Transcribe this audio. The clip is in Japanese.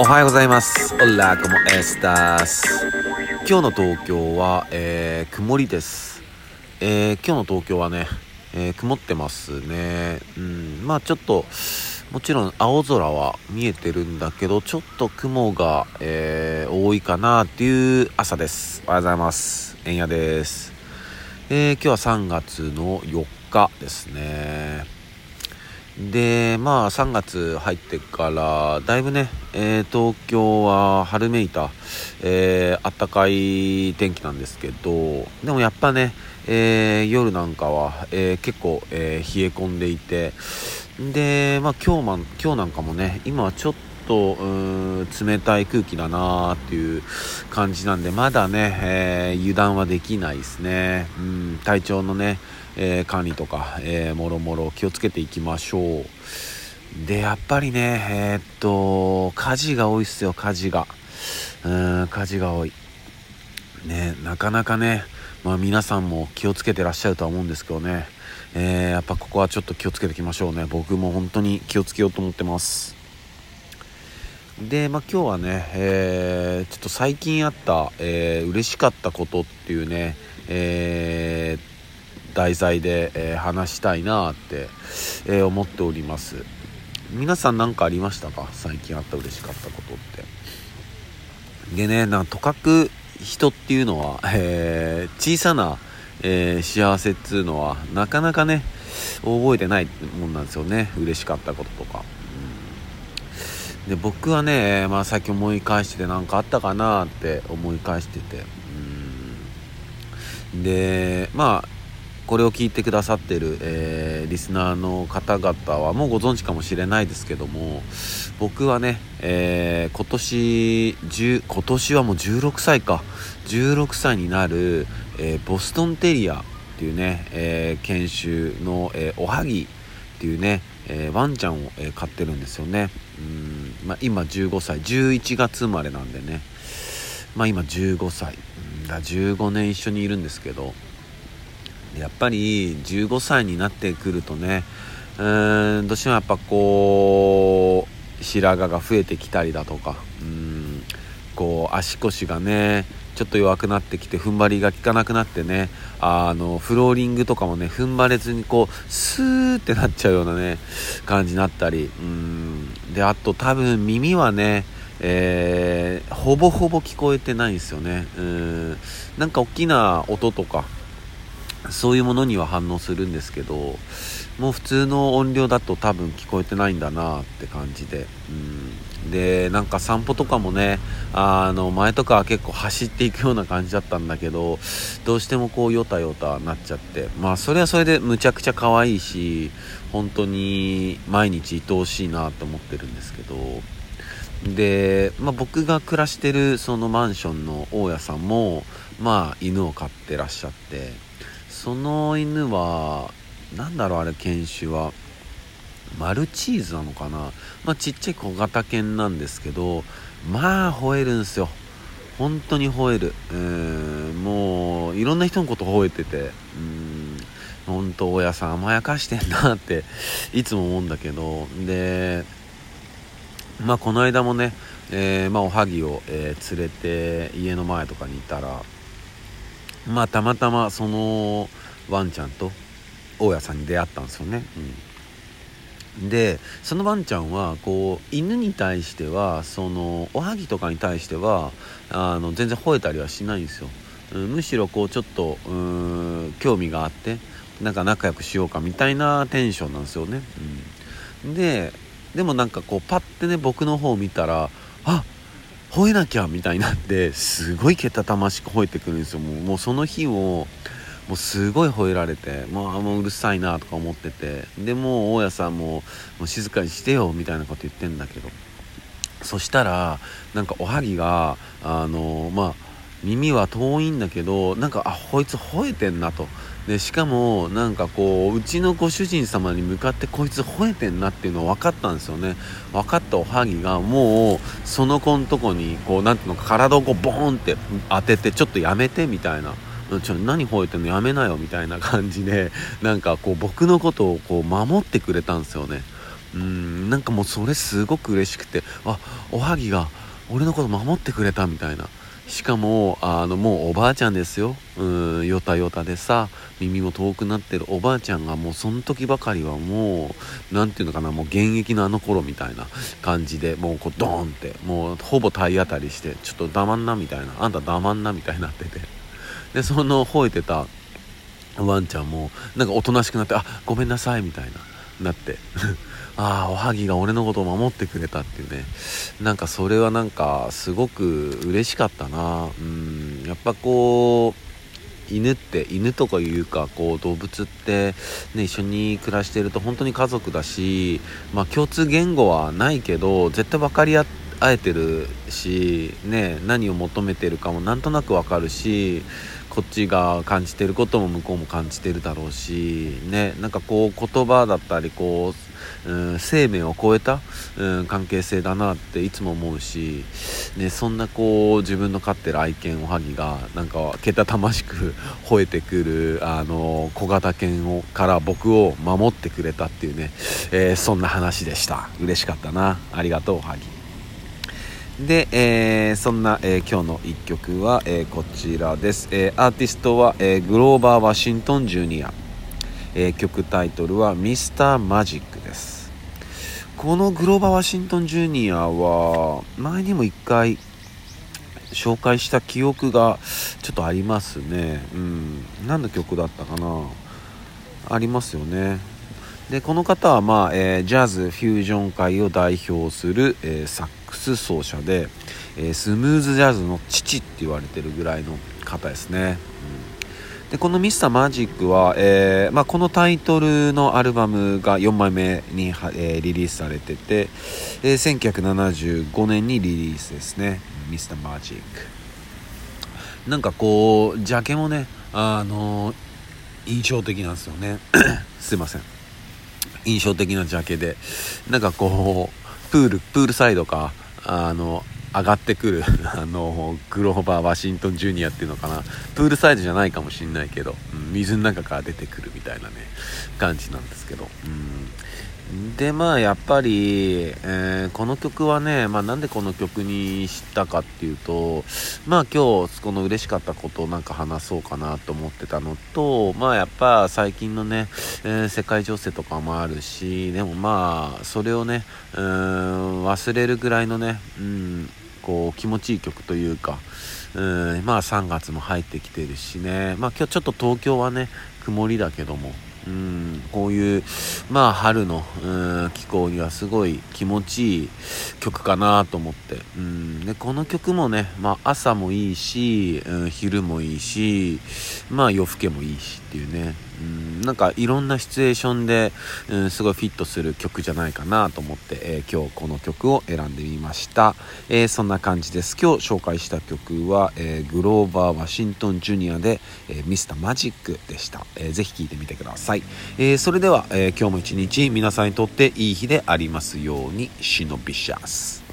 おはようございます。オラコモエスタス。今日の東京は、えー曇りです。えー今日の東京はね、えー曇ってますね。うん、まあちょっと、もちろん青空は見えてるんだけど、ちょっと雲が、えー多いかなっていう朝です。おはようございます。えんやです。えー今日は3月の4日ですね。で、まあ3月入ってから、だいぶね、えー東京は春めいた、えー、暖かい天気なんですけど、でもやっぱね、えー夜なんかは、えー結構、え冷え込んでいて、で、まあ今日、今日なんかもね、今はちょっと、冷たい空気だなーっていう感じなんで、まだね、えー油断はできないですね。うん、体調のね、えー管理とか、えーもろもろ気をつけていきましょう。で、やっぱりね、えーっと、火事が多いっすよ、火事が。うん、火事が多い。ね、なかなかね、まあ皆さんも気をつけてらっしゃるとは思うんですけどね、えーやっぱここはちょっと気をつけていきましょうね。僕も本当に気をつけようと思ってます。で、まあ、今日はね、えーちょっと最近あった、えー嬉しかったことっていうね、えー題材で、えー話したいなって、え思っております。皆さん何かありましたか？最近あった嬉しかったことって。でねなんとかく人っていうのは、え小さな、え幸せっつうのはなかなかね覚えてないもんなんですよね。嬉しかったこととか、で僕はね、まあ、さっき思い返してて何かあったかなって思い返してて。うん。でまあこれを聞いてくださってる、えーリスナーの方々はもうご存知かもしれないですけども僕はね、えー今年10今年はもう16歳か。16歳になる、えーボストンテリアっていうね、えー犬種の、えおはぎっていうね、えーワンちゃんを、えー飼ってるんですよね。うん、まあ、今15歳。11月生まれなんでね。まあ今15歳。だ15年一緒にいるんですけど。やっぱり15歳になってくるとねうーんどうしてもやっぱこう白髪が増えてきたりだとか。うんこう足腰がねちょっと弱くなってきて踏ん張りが効かなくなってねあのフローリングとかもね踏ん張れずにこうスーってなっちゃうようなね感じになったりうん。であと多分耳はねえーほぼほぼ聞こえてないんですよね。うん。なんか大きな音とかそういうものには反応するんですけどもう普通の音量だと多分聞こえてないんだなって感じで、うん、でなんか散歩とかもねあの前とかは結構走っていくような感じだったんだけどどうしてもこうヨタヨタなっちゃって。まあそれはそれでむちゃくちゃ可愛いし本当に毎日愛おしいなと思ってるんですけど。で、まあ、僕が暮らしてるそのマンションの大家さんもまあ犬を飼ってらっしゃって。その犬はなんだろうあれ犬種は。マルチーズなのかな、まあ、ちっちゃい小型犬なんですけどまあ吠えるんですよ。本当に吠える。うーもういろんな人のこと吠えてて。うん本当大家さん甘やかしてんなっていつも思うんだけど。でまあこの間もね、えーまあ、おはぎを、えー連れて家の前とかにいたらまあたまたまそのワンちゃんと大家さんに出会ったんですよね、うん、でそのワンちゃんはこう犬に対してはそのおはぎとかに対してはあの全然吠えたりはしないんですよ、うんむしろこうちょっとうん興味があってなんか仲良くしようかみたいなテンションなんですよね、うん、ででもなんかこうパッてね僕の方を見たらあ吠えなきゃみたいになってすごいけたたましく吠えてくるんですよ。もうもうその日をもうすごい吠えられてもうあもううるさいなとか思っててでもう大家さんももう静かにしてよみたいなこと言ってんだけど。そしたらなんかおはぎがあのまあ耳は遠いんだけどなんかあこいつ吠えてんなと。でしかもなんかこううちのご主人様に向かってこいつ吠えてんなっていうの分かったんですよね。分かったおはぎがもうその子のとこにこうなんていうの体をこうボーンって当ててちょっとやめてみたいな。ちょ何吠えてんのやめなよみたいな感じで なんかこう僕のことをこう守ってくれたんですよね。うんなんかもうそれすごく嬉しくてあおはぎが俺のこと守ってくれたみたいな。しかもあのもうおばあちゃんですよ。うんよたよたでさ耳も遠くなってる。おばあちゃんがもうその時ばかりはもう何て言うのかなもう現役のあの頃みたいな感じでもうこうドーンってもうほぼ体当たりしてちょっと黙んなみたいな。あんた黙んなみたいになってて。でその吠えてたワンちゃんもなんかおとなしくなってあごめんなさいみたいななって。ああおはぎが俺のことを守ってくれたっていうね。なんかそれはなんかすごく嬉しかったな。うんやっぱこう犬って犬とかいうかこう動物って、ね、一緒に暮らしてると本当に家族だし、まあ、共通言語はないけど絶対分かり合って会えてるし、ね、何を求めてるかもなんとなく分かるしこっちが感じてることも向こうも感じてるだろうしねなんかこう言葉だったりこううん、生命を超えた、うん、関係性だなっていつも思うし、ね、そんなこう自分の飼ってる愛犬おはぎがなんかけたたましく 吠えてくるあの小型犬をから僕を守ってくれたっていうね、えー、そんな話でした。嬉しかったな。ありがとうおはぎ。で、えー、そんな、えー、今日の1曲は、えー、こちらです、えアーティストは、えグローバー・ワシントン・ジュニア。え、曲タイトルは「ミスターマジックです。このグローバー・ワシントン・ジュニアは前にも1回紹介した記憶がちょっとありますね。うん。何の曲だったかな？ありますよね。でこの方は、まあえー、ジャズフュージョン界を代表する、えー、サックス奏者で、えー、スムーズジャズの父って言われてるぐらいの方ですね、うん。でこの「ミスターマジックは」えーまあ、このタイトルのアルバムが4枚目に、えー、リリースされてて、えー、1975年にリリースですね「ミスターマジック」なんかこうジャケもねあの印象的なんですよね。すいません。印象的なジャケで。なんかこうプールプールサイドかあの上がってくる あのグローバー・ワシントン・ジュニアっていうのかな。プールサイドじゃないかもしんないけど、うん、水の中から出てくるみたいなね感じなんですけど、うん、でまあやっぱり、えー、この曲はね、まあ、なんでこの曲にしたかっていうとまあ今日この嬉しかったことをなんか話そうかなと思ってたのとまあやっぱ最近のね、えー、世界情勢とかもあるしでもまあそれをねうん忘れるぐらいのね、うん、こう気持ちいい曲というかうんまあ3月も入ってきてるしね。まあ今日ちょっと東京はね曇りだけどもうんこういう、まあ、春のうん気候にはすごい気持ちいい曲かなと思って。うんでこの曲もね、まあ、朝もいいし、うん、昼もいいし、まあ、夜更けもいいし。っていうね。うんなんかいろんなシチュエーションで、うん、すごいフィットする曲じゃないかなと思って、えー、今日この曲を選んでみました、えー、そんな感じです。今日紹介した曲は、えー、グローバー・ワシントン・ジュニアで、えミスターマジックでした、えー、ぜひ聴いてみてください、えそれでは、え今日も一日皆さんにとっていい日でありますようにシノビシャス